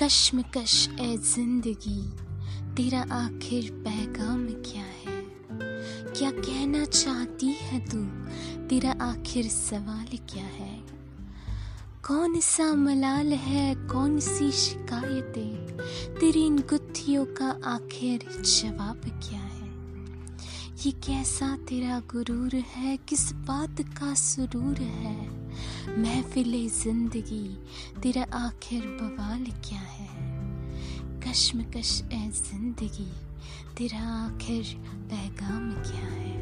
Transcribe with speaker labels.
Speaker 1: कश्मकश ए ज़िंदगी, तेरा आखिर पैगाम क्या है? क्या कहना चाहती है तू? तेरा आखिर सवाल क्या है? कौन सा मलाल है? कौन सी शिकायतें? तेरी इन गुत्थियों का आखिर जवाब क्या है? ये कैसा तेरा गुरूर है? किस बात का सुरूर है? महफिल ज़िंदगी, तेरा आखिर बवाल क्या है? कश्मकश ए ज़िंदगी, तेरा आखिर पैगाम क्या है?